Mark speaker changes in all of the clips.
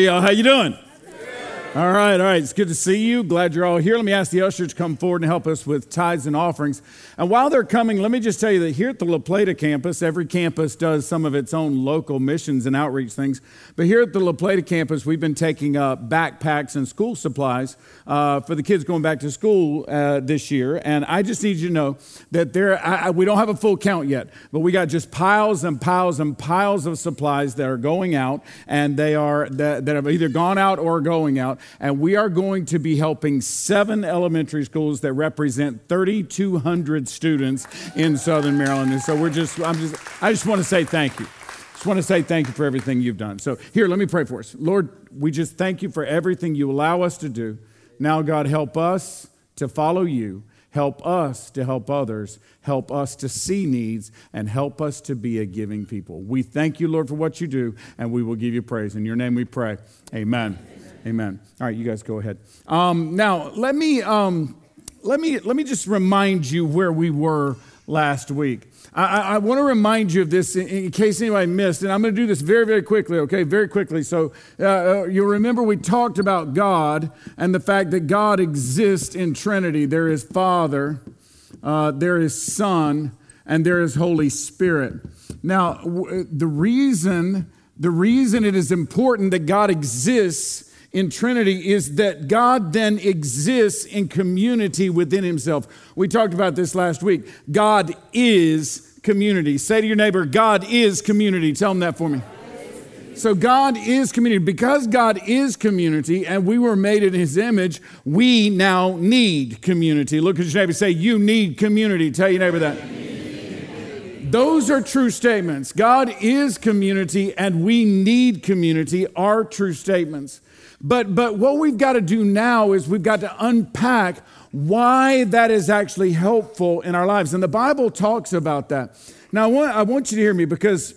Speaker 1: Hey, y'all, how you doing? All right, all right. It's good to see you. Glad you're all here. Let me ask the ushers to come forward and help us with tithes and offerings. And while they're coming, let me just tell you that here at the La Plata campus, every campus does some of its own local missions and outreach things. But here at the La Plata campus, we've been taking uh, backpacks and school supplies uh, for the kids going back to school uh, this year. And I just need you to know that there, I, I, we don't have a full count yet, but we got just piles and piles and piles of supplies that are going out, and they are that, that have either gone out or going out and we are going to be helping seven elementary schools that represent 3,200 students in Southern Maryland. And so we're just, I'm just, I just want to say thank you. Just want to say thank you for everything you've done. So here, let me pray for us. Lord, we just thank you for everything you allow us to do. Now, God, help us to follow you. Help us to help others. Help us to see needs and help us to be a giving people. We thank you, Lord, for what you do, and we will give you praise. In your name we pray. Amen. Amen. All right, you guys go ahead. Um, now, let me, um, let, me, let me just remind you where we were last week. I, I, want to remind you of this in, in, case anybody missed, and I'm going to do this very, very quickly, okay? Very quickly. So uh, uh, you'll remember we talked about God and the fact that God exists in Trinity. There is Father, uh, there is Son, and there is Holy Spirit. Now, w- the reason the reason it is important that God exists in Trinity is that God then exists in community within himself. We talked about this last week. God is community. Say to your neighbor, God is community. Tell them that for me. So, God is community. Because God is community and we were made in His image, we now need community. Look at your neighbor say, You need community. Tell your neighbor that. Those are true statements. God is community and we need community, are true statements. But, but what we've got to do now is we've got to unpack why that is actually helpful in our lives. And the Bible talks about that. Now, I want, I want you to hear me because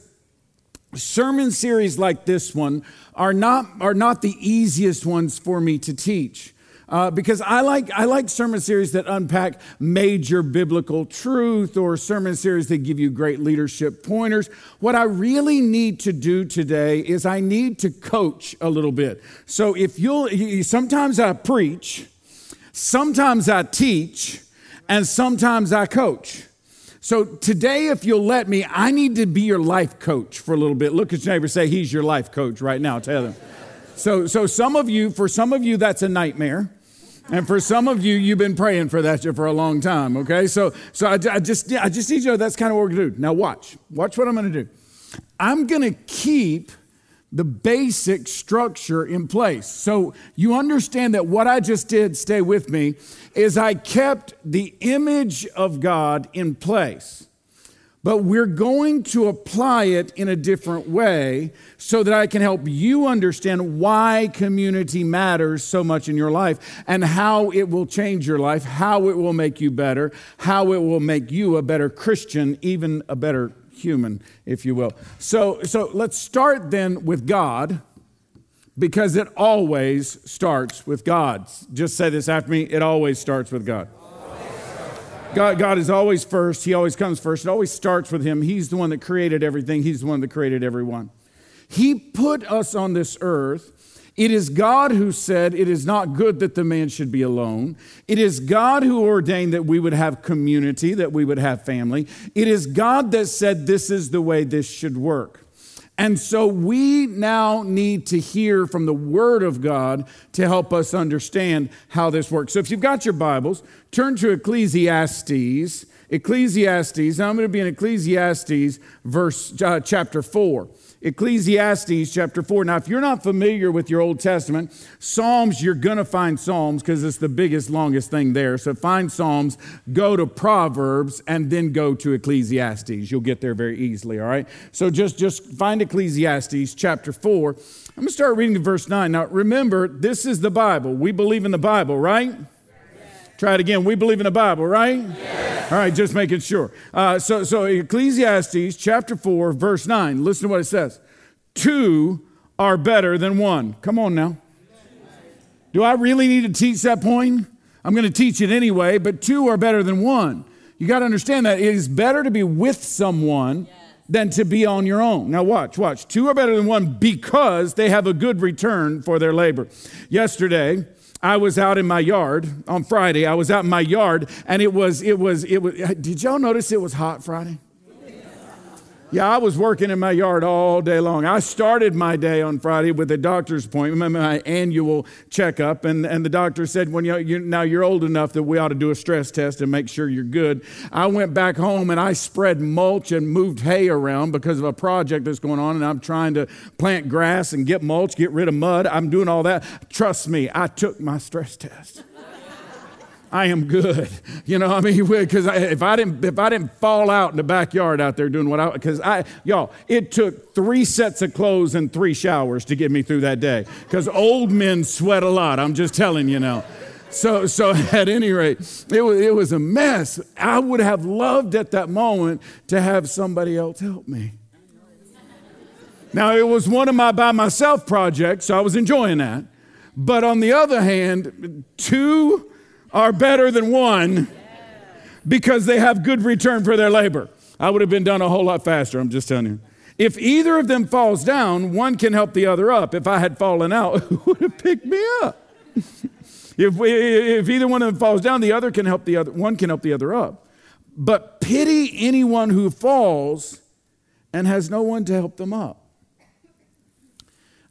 Speaker 1: sermon series like this one are not, are not the easiest ones for me to teach. Uh, because I like, I like sermon series that unpack major biblical truth or sermon series that give you great leadership pointers. What I really need to do today is I need to coach a little bit. So if you'll, sometimes I preach, sometimes I teach, and sometimes I coach. So today, if you'll let me, I need to be your life coach for a little bit. Look at your neighbor, say, He's your life coach right now. Tell them. So, so some of you, for some of you, that's a nightmare. And for some of you, you've been praying for that for a long time, okay? So, so I, I just, I just need you to know that's kind of what we're to do. Now, watch. Watch what I'm to do. I'm to keep the basic structure in place. So you understand that what I just did, stay with me, is I kept the image of God in place but we're going to apply it in a different way so that I can help you understand why community matters so much in your life and how it will change your life, how it will make you better, how it will make you a better Christian, even a better human, if you will. So, so let's start then with God because it always starts with God. Just say this after me it always starts with God. God, God is always first. He always comes first. It always starts with Him. He's the one that created everything, He's the one that created everyone. He put us on this earth. It is God who said, It is not good that the man should be alone. It is God who ordained that we would have community, that we would have family. It is God that said, This is the way this should work. And so we now need to hear from the Word of God to help us understand how this works. So if you've got your Bibles, turn to Ecclesiastes. Ecclesiastes, I'm going to be in Ecclesiastes, verse uh, chapter 4. Ecclesiastes chapter 4. Now, if you're not familiar with your Old Testament, Psalms, you're going to find Psalms because it's the biggest, longest thing there. So find Psalms, go to Proverbs, and then go to Ecclesiastes. You'll get there very easily, all right? So just, just find Ecclesiastes chapter 4. I'm going to start reading to verse 9. Now, remember, this is the Bible. We believe in the Bible, right? Try it again. We believe in the Bible, right? Yes. All right, just making sure. Uh, so, so Ecclesiastes chapter 4, verse 9. Listen to what it says. Two are better than one. Come on now. Do I really need to teach that point? I'm going to teach it anyway, but two are better than one. You got to understand that it is better to be with someone than to be on your own. Now, watch, watch. Two are better than one because they have a good return for their labor. Yesterday, I was out in my yard on Friday. I was out in my yard and it was, it was, it was, did y'all notice it was hot Friday? Yeah, I was working in my yard all day long. I started my day on Friday with a doctor's appointment, my annual checkup, and, and the doctor said, "When you, you now you're old enough that we ought to do a stress test and make sure you're good." I went back home and I spread mulch and moved hay around because of a project that's going on, and I'm trying to plant grass and get mulch, get rid of mud. I'm doing all that. Trust me, I took my stress test. I am good. You know, I mean, because if I didn't, if I didn't fall out in the backyard out there doing what I, because I, y'all, it took three sets of clothes and three showers to get me through that day. Because old men sweat a lot. I'm just telling you now. So, so at any rate, it was, it was a mess. I would have loved at that moment to have somebody else help me. Now, it was one of my by myself projects, so I was enjoying that. But on the other hand, two are better than one because they have good return for their labor. I would have been done a whole lot faster, I'm just telling you. If either of them falls down, one can help the other up. If I had fallen out, who would have picked me up? if, we, if either one of them falls down, the other can help the other, one can help the other up. But pity anyone who falls and has no one to help them up.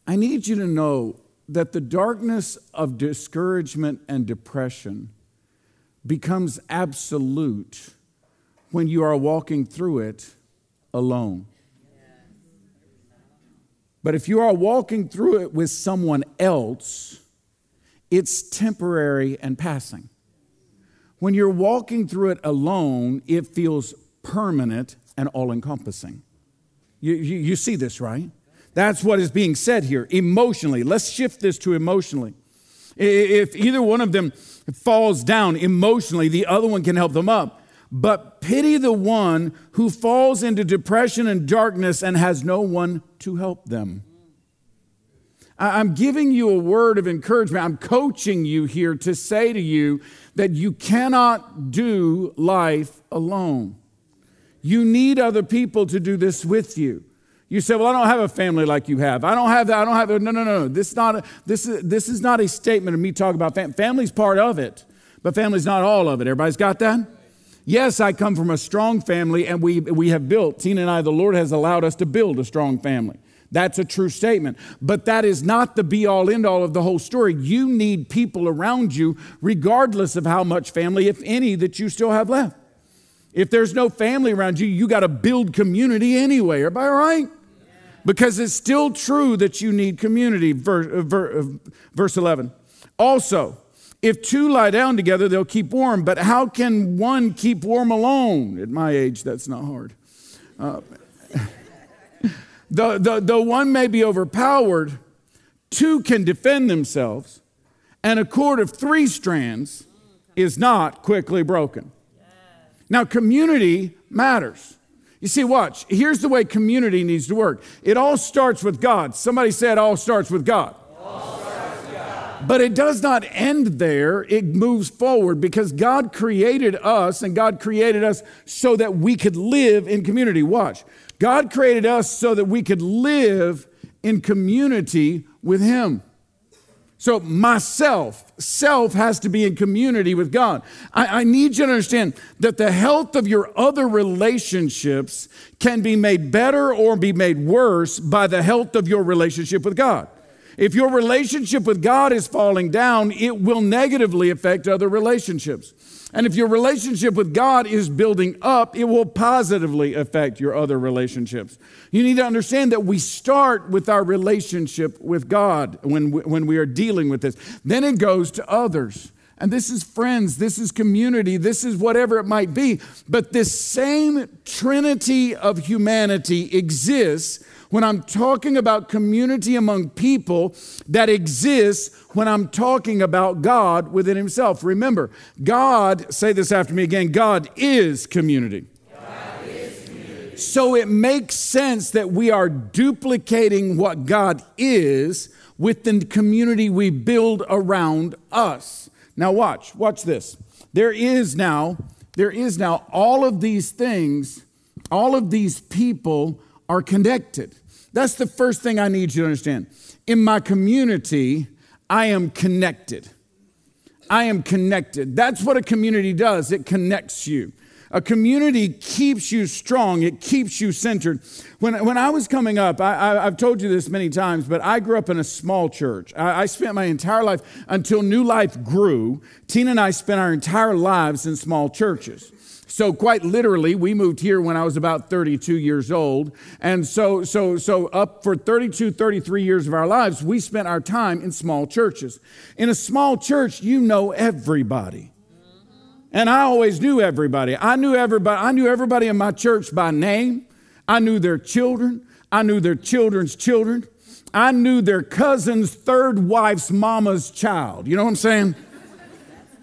Speaker 1: I need you to know that the darkness of discouragement and depression becomes absolute when you are walking through it alone. But if you are walking through it with someone else, it's temporary and passing. When you're walking through it alone, it feels permanent and all encompassing. You, you, you, see this, right? That's what is being said here emotionally. Let's shift this to emotionally. If either one of them falls down emotionally, the other one can help them up. But pity the one who falls into depression and darkness and has no one to help them. I'm giving you a word of encouragement. I'm coaching you here to say to you that you cannot do life alone. You need other people to do this with you. You say, "Well, I don't have a family like you have. I don't have that. I don't have that." No, no, no. This is not a, this is this is not a statement of me talking about family. Family's part of it, but family's not all of it. Everybody's got that. Yes, I come from a strong family, and we we have built. Tina and I, the Lord has allowed us to build a strong family. That's a true statement. But that is not the be all end all of the whole story. You need people around you, regardless of how much family, if any, that you still have left. If there's no family around you, you got to build community anyway. Everybody all right? Because it's still true that you need community. Verse, uh, uh, verse 11. Also, if two lie down together, they'll keep warm. But how can one keep warm alone? At my age, that's not hard. Uh, the one may be overpowered, two can defend themselves, and a cord of three strands is not quickly broken. Now, community matters. You see, watch. Here's the way community needs to work it all starts with God. Somebody said, all starts with God. But it does not end there. It moves forward because God created us and God created us so that we could live in community. Watch. God created us so that we could live in community with Him. So, myself, self has to be in community with God. I, I, need you to understand that the health of your other relationships can be made better or be made worse by the health of your relationship with God. If your relationship with God is falling down, it will negatively affect other relationships. And if your relationship with God is building up, it will positively affect your other relationships. You need to understand that we start with our relationship with God when we, when we are dealing with this. Then it goes to others. And this is friends, this is community, this is whatever it might be. But this same trinity of humanity exists when I'm talking about community among people that exists when I'm talking about God within Himself. Remember, God, say this after me again God is community. So it makes sense that we are duplicating what God is with the community we build around us. Now watch, watch this. There is now, there is now all of these things all of these people are connected. That's the first thing I need you to understand. In my community, I am connected. I am connected. That's what a community does, it connects you. A community keeps you strong, it keeps you centered. When, when I was coming up, I, have told you this many times, but I grew up in a small church. I, I spent my entire life until New Life grew. Tina and I spent our entire lives in small churches. So quite literally, we moved here when I was about 32 years old. And so, so, so up for 32, 33 years of our lives, we spent our time in small churches. In a small church, you know everybody. And I always knew everybody. I knew everybody. I knew everybody in my church by name. I knew their children. I knew their children's children. I knew their cousin's third wife's mama's child. You know what I'm saying?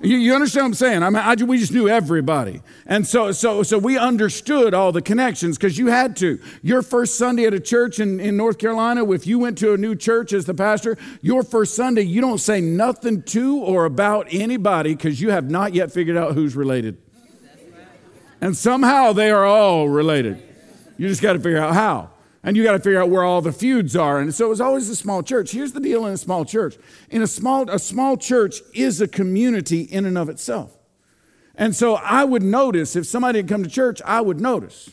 Speaker 1: You, you, understand what I'm saying? I mean, I, we just knew everybody. And so, so, so we understood all the connections because you had to. Your first Sunday at a church in, in North Carolina, if you went to a new church as the pastor, your first Sunday, you don't say nothing to or about anybody because you have not yet figured out who's related. And somehow they are all related. You just got to figure out how. And you got to figure out where all the feuds are. And so it was always a small church. Here's the deal in a small church. In a small, a small church is a community in and of itself. And so I would notice if somebody had come to church, I would notice.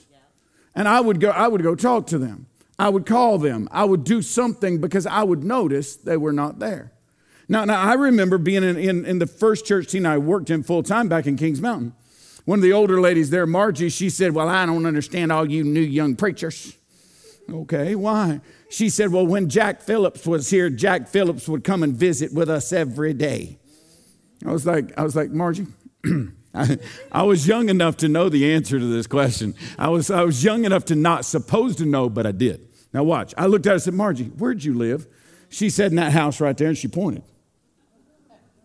Speaker 1: And I would go, I would go talk to them. I would call them. I would do something because I would notice they were not there. Now, now I remember being in, in, in the first church team I worked in full time back in Kings Mountain. One of the older ladies there, Margie, she said, Well, I don't understand all you new young preachers. Okay, why? She said, Well, when Jack Phillips was here, Jack Phillips would come and visit with us every day. I was like, I was like, Margie, I, I, was young enough to know the answer to this question. I was, I was young enough to not supposed to know, but I did. Now watch. I looked at her and said, Margie, where'd you live? She said, in that house right there, and she pointed.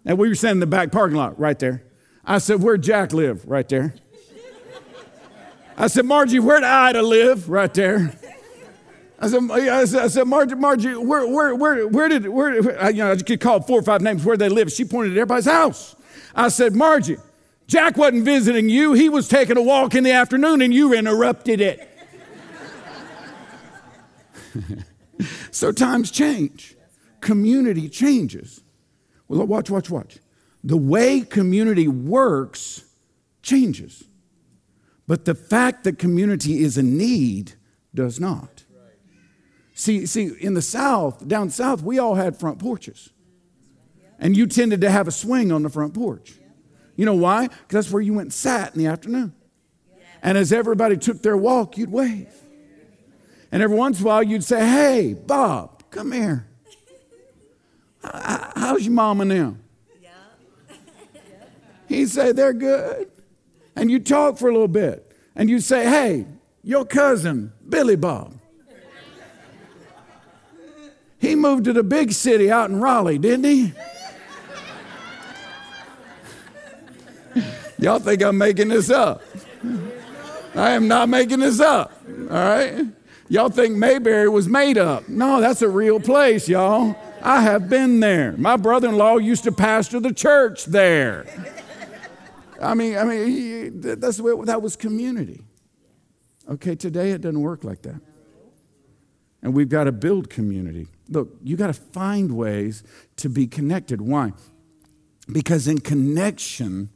Speaker 1: And we were standing in the back parking lot right there. I said, Where'd Jack live? Right there. I said, Margie, where'd Ida live? Right there. I said, I said, I said Margie, Margie, where, where, where, where did, where, you know, I could call four or five names where they live. She pointed at everybody's house. I said, Margie, Jack wasn't visiting you. He was taking a walk in the afternoon and you interrupted it. so times change, community changes. Well, watch, watch, watch. The way community works changes, but the fact that community is a need does not. See, see, in the South, down South, we all had front porches. And you tended to have a swing on the front porch. You know why? Because that's where you went and sat in the afternoon. And as everybody took their walk, you'd wave. And every once in a while, you'd say, Hey, Bob, come here. How's your mama now? He'd say, They're good. And you'd talk for a little bit. And you'd say, Hey, your cousin, Billy Bob. He moved to the big city out in Raleigh, didn't he? Y'all think I'm making this up. I am not making this up. All right? Y'all think Mayberry was made up. No, that's a real place, y'all. I have been there. My brother in law used to pastor the church there. I mean, I mean, that's the way that was community. Okay, today it doesn't work like that. And we've got to build community. Look, you got to find ways to be connected. Why? Because in connection,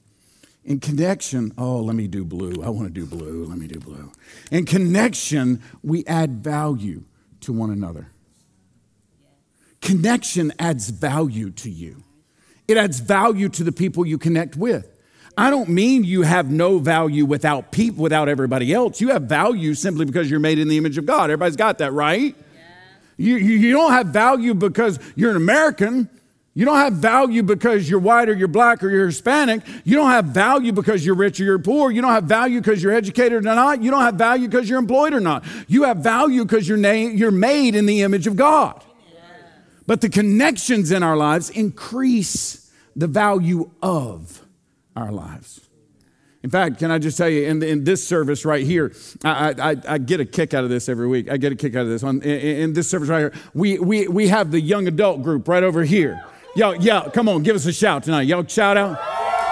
Speaker 1: in connection, oh, let me do blue. I want to do blue. Let me do blue. In connection, we add value to one another. Connection adds value to you, it adds value to the people you connect with. I don't mean you have no value without people, without everybody else. You have value simply because you're made in the image of God. Everybody's got that, right? You, you don't have value because you're an American. You don't have value because you're white or you're black or you're Hispanic. You don't have value because you're rich or you're poor. You don't have value because you're educated or not. You don't have value because you're employed or not. You have value because you're, na- you're made in the image of God. But the connections in our lives increase the value of our lives. In fact, can I just tell you, in, in this service right here, I, I, I, get a kick out of this every week. I get a kick out of this. On, in, in this service right here, we, we, we have the young adult group right over here. Y'all, yeah, come on, give us a shout tonight. Y'all shout out.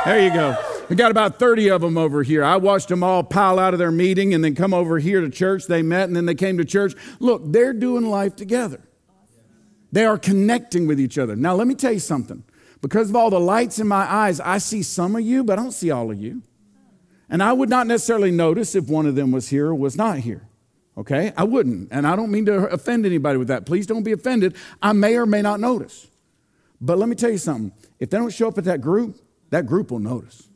Speaker 1: There you go. We got about 30 of them over here. I watched them all pile out of their meeting and then come over here to church. They met and then they came to church. Look, they're doing life together. They are connecting with each other. Now, let me tell you something. Because of all the lights in my eyes, I see some of you, but I don't see all of you. And I would not necessarily notice if one of them was here or was not here. Okay? I wouldn't. And I don't mean to offend anybody with that. Please don't be offended. I may or may not notice. But let me tell you something. If they don't show up at that group, that group will notice.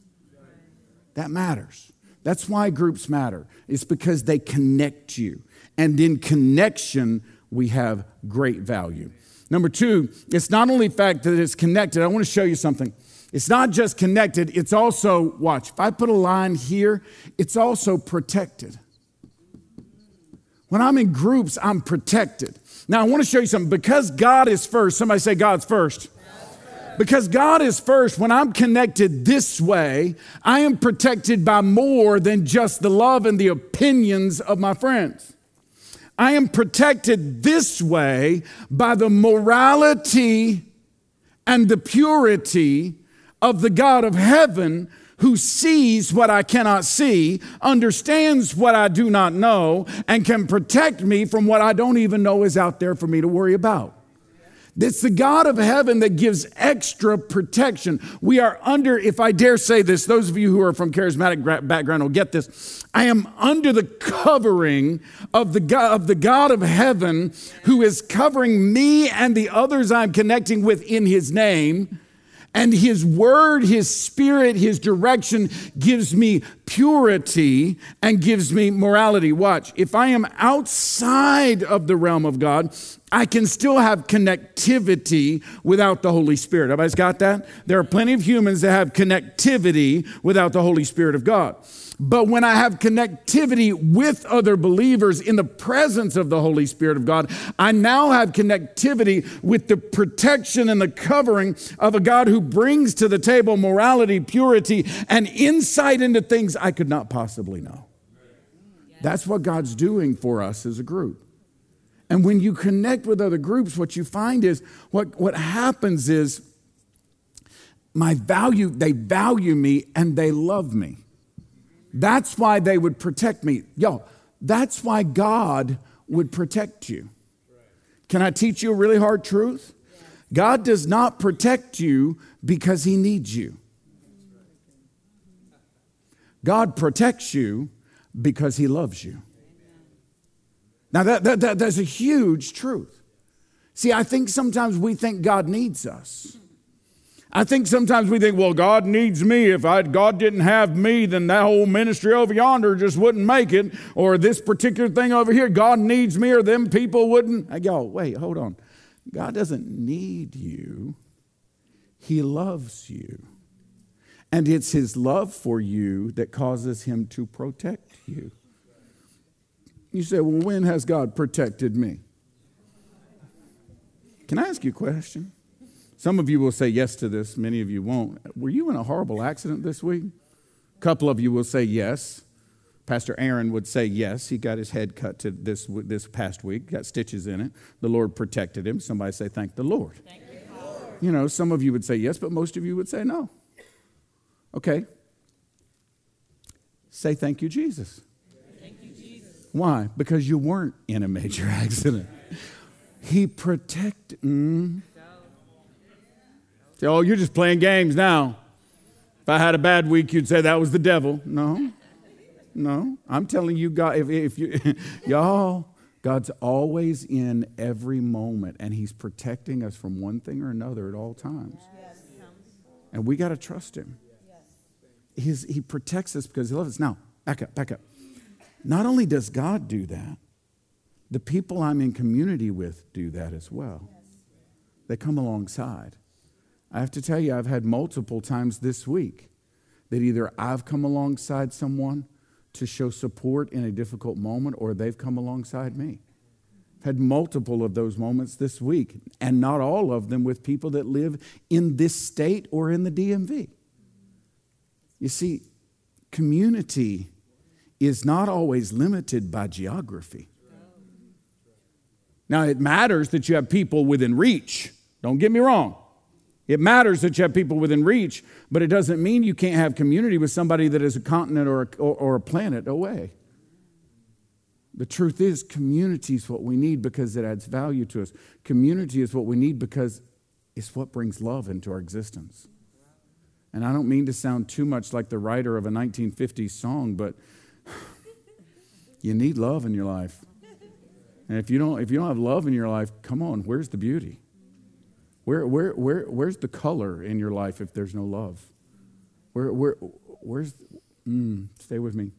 Speaker 1: That matters. That's why groups matter. It's because they connect you. And in connection, we have great value. Number two, it's not only fact that it's connected. I want to show you something. It's not just connected, it's also, watch, if I put a line here, it's also protected. When I'm in groups, I'm protected. Now, I want to show you something. Because God is first, somebody say, God's first. Because God is first, when I'm connected this way, I am protected by more than just the love and the opinions of my friends. I am protected this way by the morality and the purity of the God of heaven who sees what I cannot see, understands what I do not know, and can protect me from what I don't even know is out there for me to worry about. It's the God of heaven that gives extra protection. We are under, if I dare say this, those of you who are from charismatic background will get this. I am under the covering of the God, of the God of heaven who is covering me and the others I'm connecting with in his name and His Word, His Spirit, His direction gives me purity and gives me morality. Watch, if I am outside of the realm of God, I can still have connectivity without the Holy Spirit. Everybody's got that? There are plenty of humans that have connectivity without the Holy Spirit of God. But when I have connectivity with other believers in the presence of the Holy Spirit of God, I now have connectivity with the protection and the covering of a God who brings to the table morality, purity, and insight into things I could not possibly know. That's what God's doing for us as a group. And when you connect with other groups, what you find is what, what happens is my value, they value me and they love me. That's why they would protect me. Yo, that's why God would protect you. Can I teach you a really hard truth? God does not protect you because he needs you. God protects you because he loves you. Now, that, that, that, that's a huge truth. See, I think sometimes we think God needs us. I think sometimes we think, well, God needs me. If I, God didn't have me, then that whole ministry over yonder just wouldn't make it. Or this particular thing over here, God needs me, or them people wouldn't. Hey, y'all, wait, hold on. God doesn't need you, He loves you. And it's His love for you that causes Him to protect you. You say, well, when has God protected me? Can I ask you a question? Some of you will say yes to this, many of you won't. Were you in a horrible accident this week? A couple of you will say yes. Pastor Aaron would say yes. He got his head cut to this, this past week, got stitches in it. The Lord protected him. Somebody say, Thank the Lord. Thank you, you know, some of you would say yes, but most of you would say no. Okay. Say, Thank you, Jesus. Thank you, Jesus. Why? Because you weren't in a major accident. He protected. Mm, Say, oh, you're just playing games now. If I had a bad week, you'd say that was the devil. No, no. I'm telling you, God, if, if you, y'all, God's always in every moment, and He's protecting us from one thing or another at all times. Yes. And we got to trust Him. Yes. he protects us because He loves us. Now, back up, back up. Not only does God do that, the people I'm in community with do that as well. Yes. They come alongside. I have to tell you, I've had multiple times this week that either I've come alongside someone to show support in a difficult moment or they've come alongside me. I've had multiple of those moments this week, and not all of them with people that live in this state or in the DMV. You see, community is not always limited by geography. Now, it matters that you have people within reach. Don't get me wrong. It matters that you have people within reach, but it doesn't mean you can't have community with somebody that is a continent or a, or, or a planet away. The truth is, community is what we need because it adds value to us. Community is what we need because it's what brings love into our existence. And I don't mean to sound too much like the writer of a 1950s song, but you need love in your life. And if you don't, if you don't have love in your life, come on, where's the beauty? Where, where, where, where's the color in your life if there's no love? Where, where, where's, mm, stay with me.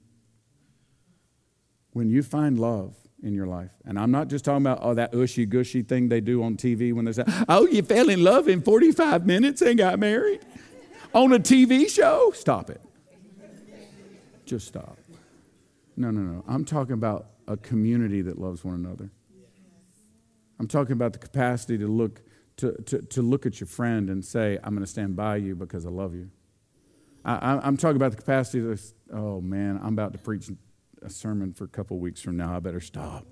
Speaker 1: When you find love in your life, and I'm not just talking about oh, that ushy gushy thing they do on TV when they say, oh, you fell in love in 45 minutes and got married on a TV show. Stop it. Just stop. No, no, no. I'm talking about a community that loves one another. I'm talking about the capacity to look to, to, to look at your friend and say, I'm going to stand by you because I love you. I, am talking about the capacity to, oh man, I'm about to preach a sermon for a couple weeks from now. I better stop.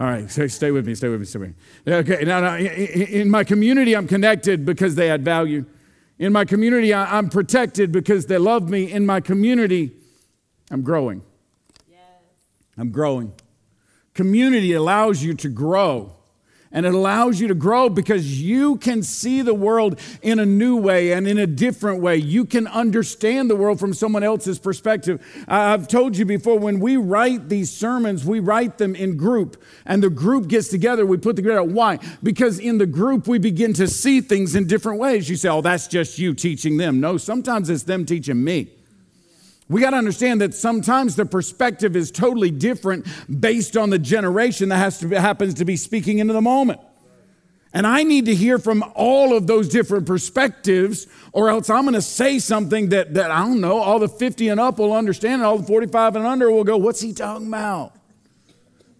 Speaker 1: All right, so stay with me, stay with me, stay with me. Okay, now, now in my community, I'm connected because they add value. In my community, I'm protected because they love me. In my community, I'm growing. Yes. I'm growing. Community allows you to grow. And it allows you to grow because you can see the world in a new way and in a different way. You can understand the world from someone else's perspective. I've told you before, when we write these sermons, we write them in group, and the group gets together. We put together. Why? Because in the group, we begin to see things in different ways. You say, oh, that's just you teaching them. No, sometimes it's them teaching me. We got to understand that sometimes the perspective is totally different based on the generation that has to, happens to be speaking into the moment. And I need to hear from all of those different perspectives, or else I'm going to say something that, that I don't know, all the 50 and up will understand, and all the 45 and under will go, What's he talking about?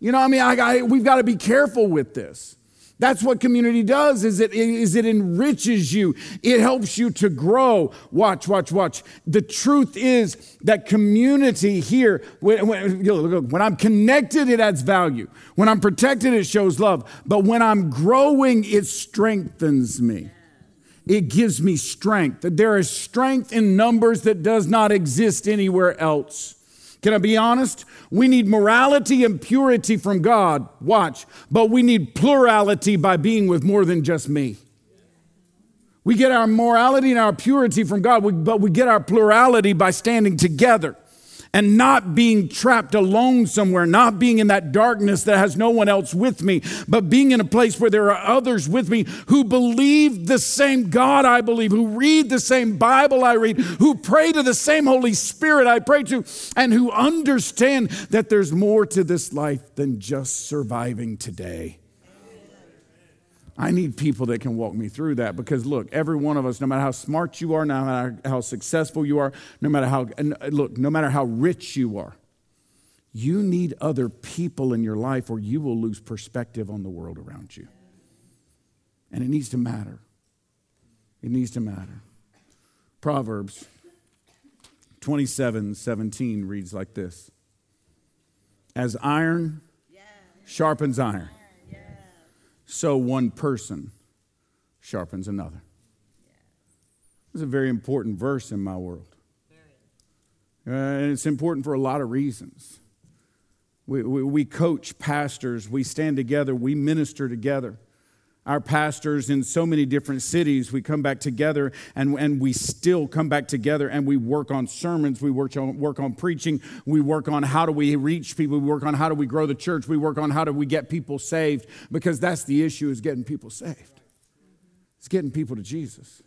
Speaker 1: You know, what I mean, I, I, we've got to be careful with this. That's what community does is it, is it enriches you. It helps you to grow. Watch, watch, watch. The truth is that community here, when, when, when I'm connected, it adds value. When I'm protected, it shows love. But when I'm growing, it strengthens me. It gives me strength. There is strength in numbers that does not exist anywhere else. Can I be honest? We need morality and purity from God. Watch. But we need plurality by being with more than just me. We get our morality and our purity from God, but we get our plurality by standing together and not being trapped alone somewhere, not being in that darkness that has no one else with me, but being in a place where there are others with me who believe the same God I believe, who read the same Bible I read, who pray to the same Holy Spirit I pray to, and who understand that there's more to this life than just surviving today. I need people that can walk me through that because look, every one of us, no matter how smart you are, no matter how successful you are, no matter how, uh, look, no matter how rich you are, you need other people in your life or you will lose perspective on the world around you. And it needs to matter. It needs to matter. Proverbs 27 17 reads like this As iron sharpens iron so one person sharpens another. It's a very important verse in my world. Uh, and it's important for a lot of reasons. We, we, we coach pastors, we stand together, we minister together our pastors in so many different cities. We come back together and, and we still come back together and we work on sermons. We work on, work on preaching. We work on how do we reach people. We work on how do we grow the church. We work on how do we get people saved because that's the issue is getting people saved. It's getting people to Jesus.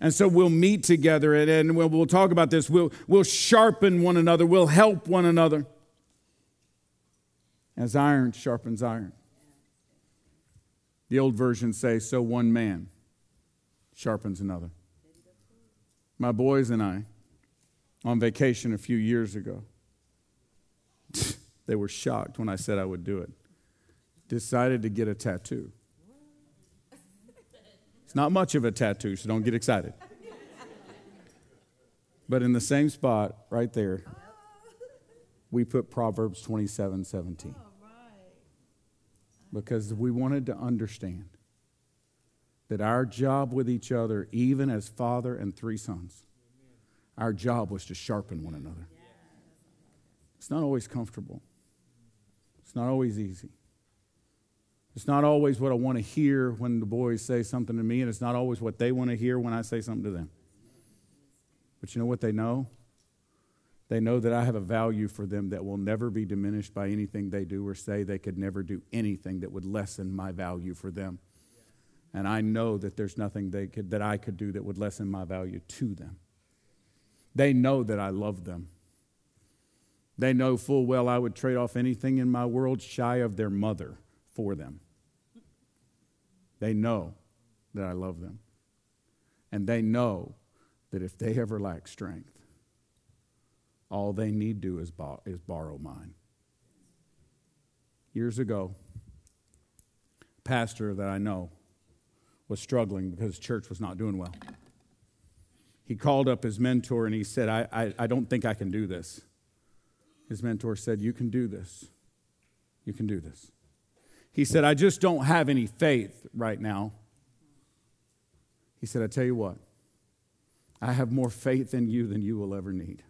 Speaker 1: And so we'll meet together and, and we'll, we'll talk about this. We'll, we'll sharpen one another. We'll help one another as iron sharpens iron. The old versions say, so one man sharpens another. My boys and I, on vacation a few years ago, they were shocked when I said I would do it. Decided to get a tattoo. It's not much of a tattoo, so don't get excited. But in the same spot, right there, we put Proverbs 27 17 because we wanted to understand that our job with each other, even as father and three sons, our job was to sharpen one another. It's not always comfortable, it's not always easy. It's not always what I want to hear when the boys say something to me, and it's not always what they want to hear when I say something to them. But you know what they know? They know that I have a value for them that will never be diminished by anything they do or say. They could never do anything that would lessen my value for them. And I know that there's nothing they could, that I could do that would lessen my value to them. They know that I love them. They know full well I would trade off anything in my world shy of their mother for them. They know that I love them. And they know that if they ever lack strength, all they need do is, bo- is borrow mine. Years ago, pastor that I know was struggling because church was not doing well. He called up his mentor and he said, I, I, I don't think I can do this. His mentor said, You can do this. You can do this. He said, I just don't have any faith right now. He said, I tell you what, I have more faith in you than you will ever need.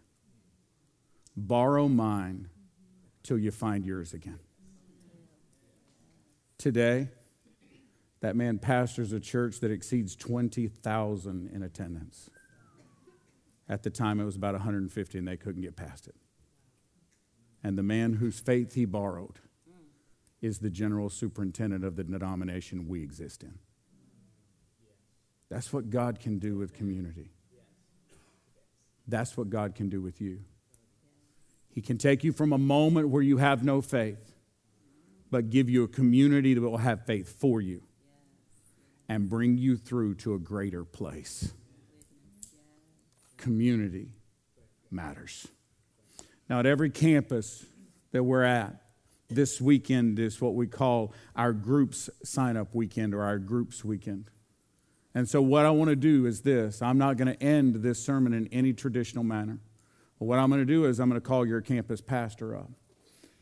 Speaker 1: Borrow mine till you find yours again. Today, that man pastors a church that exceeds 20,000 in attendance. At the time, it was about 150, and they couldn't get past it. And the man whose faith he borrowed is the general superintendent of the denomination we exist in. That's what God can do with community. That's what God can do with you. He can take you from a moment where you have no faith, but give you a community that will have faith for you and bring you through to a greater place. Community matters. Now, at every campus that we're at, this weekend is what we call our groups sign up weekend or our groups weekend. And so, what I want to do is this I'm not going to end this sermon in any traditional manner. What I'm going to do is I'm going to call your campus pastor up.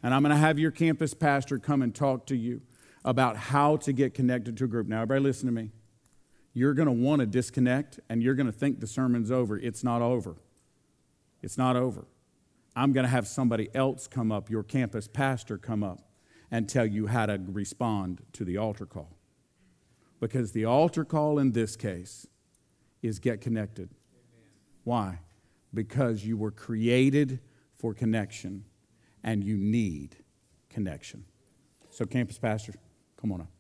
Speaker 1: And I'm going to have your campus pastor come and talk to you about how to get connected to a group. Now, everybody, listen to me. You're going to want to disconnect and you're going to think the sermon's over. It's not over. It's not over. I'm going to have somebody else come up, your campus pastor come up, and tell you how to respond to the altar call. Because the altar call in this case is get connected. Why? Because you were created for connection and you need connection. So, campus pastor, come on up.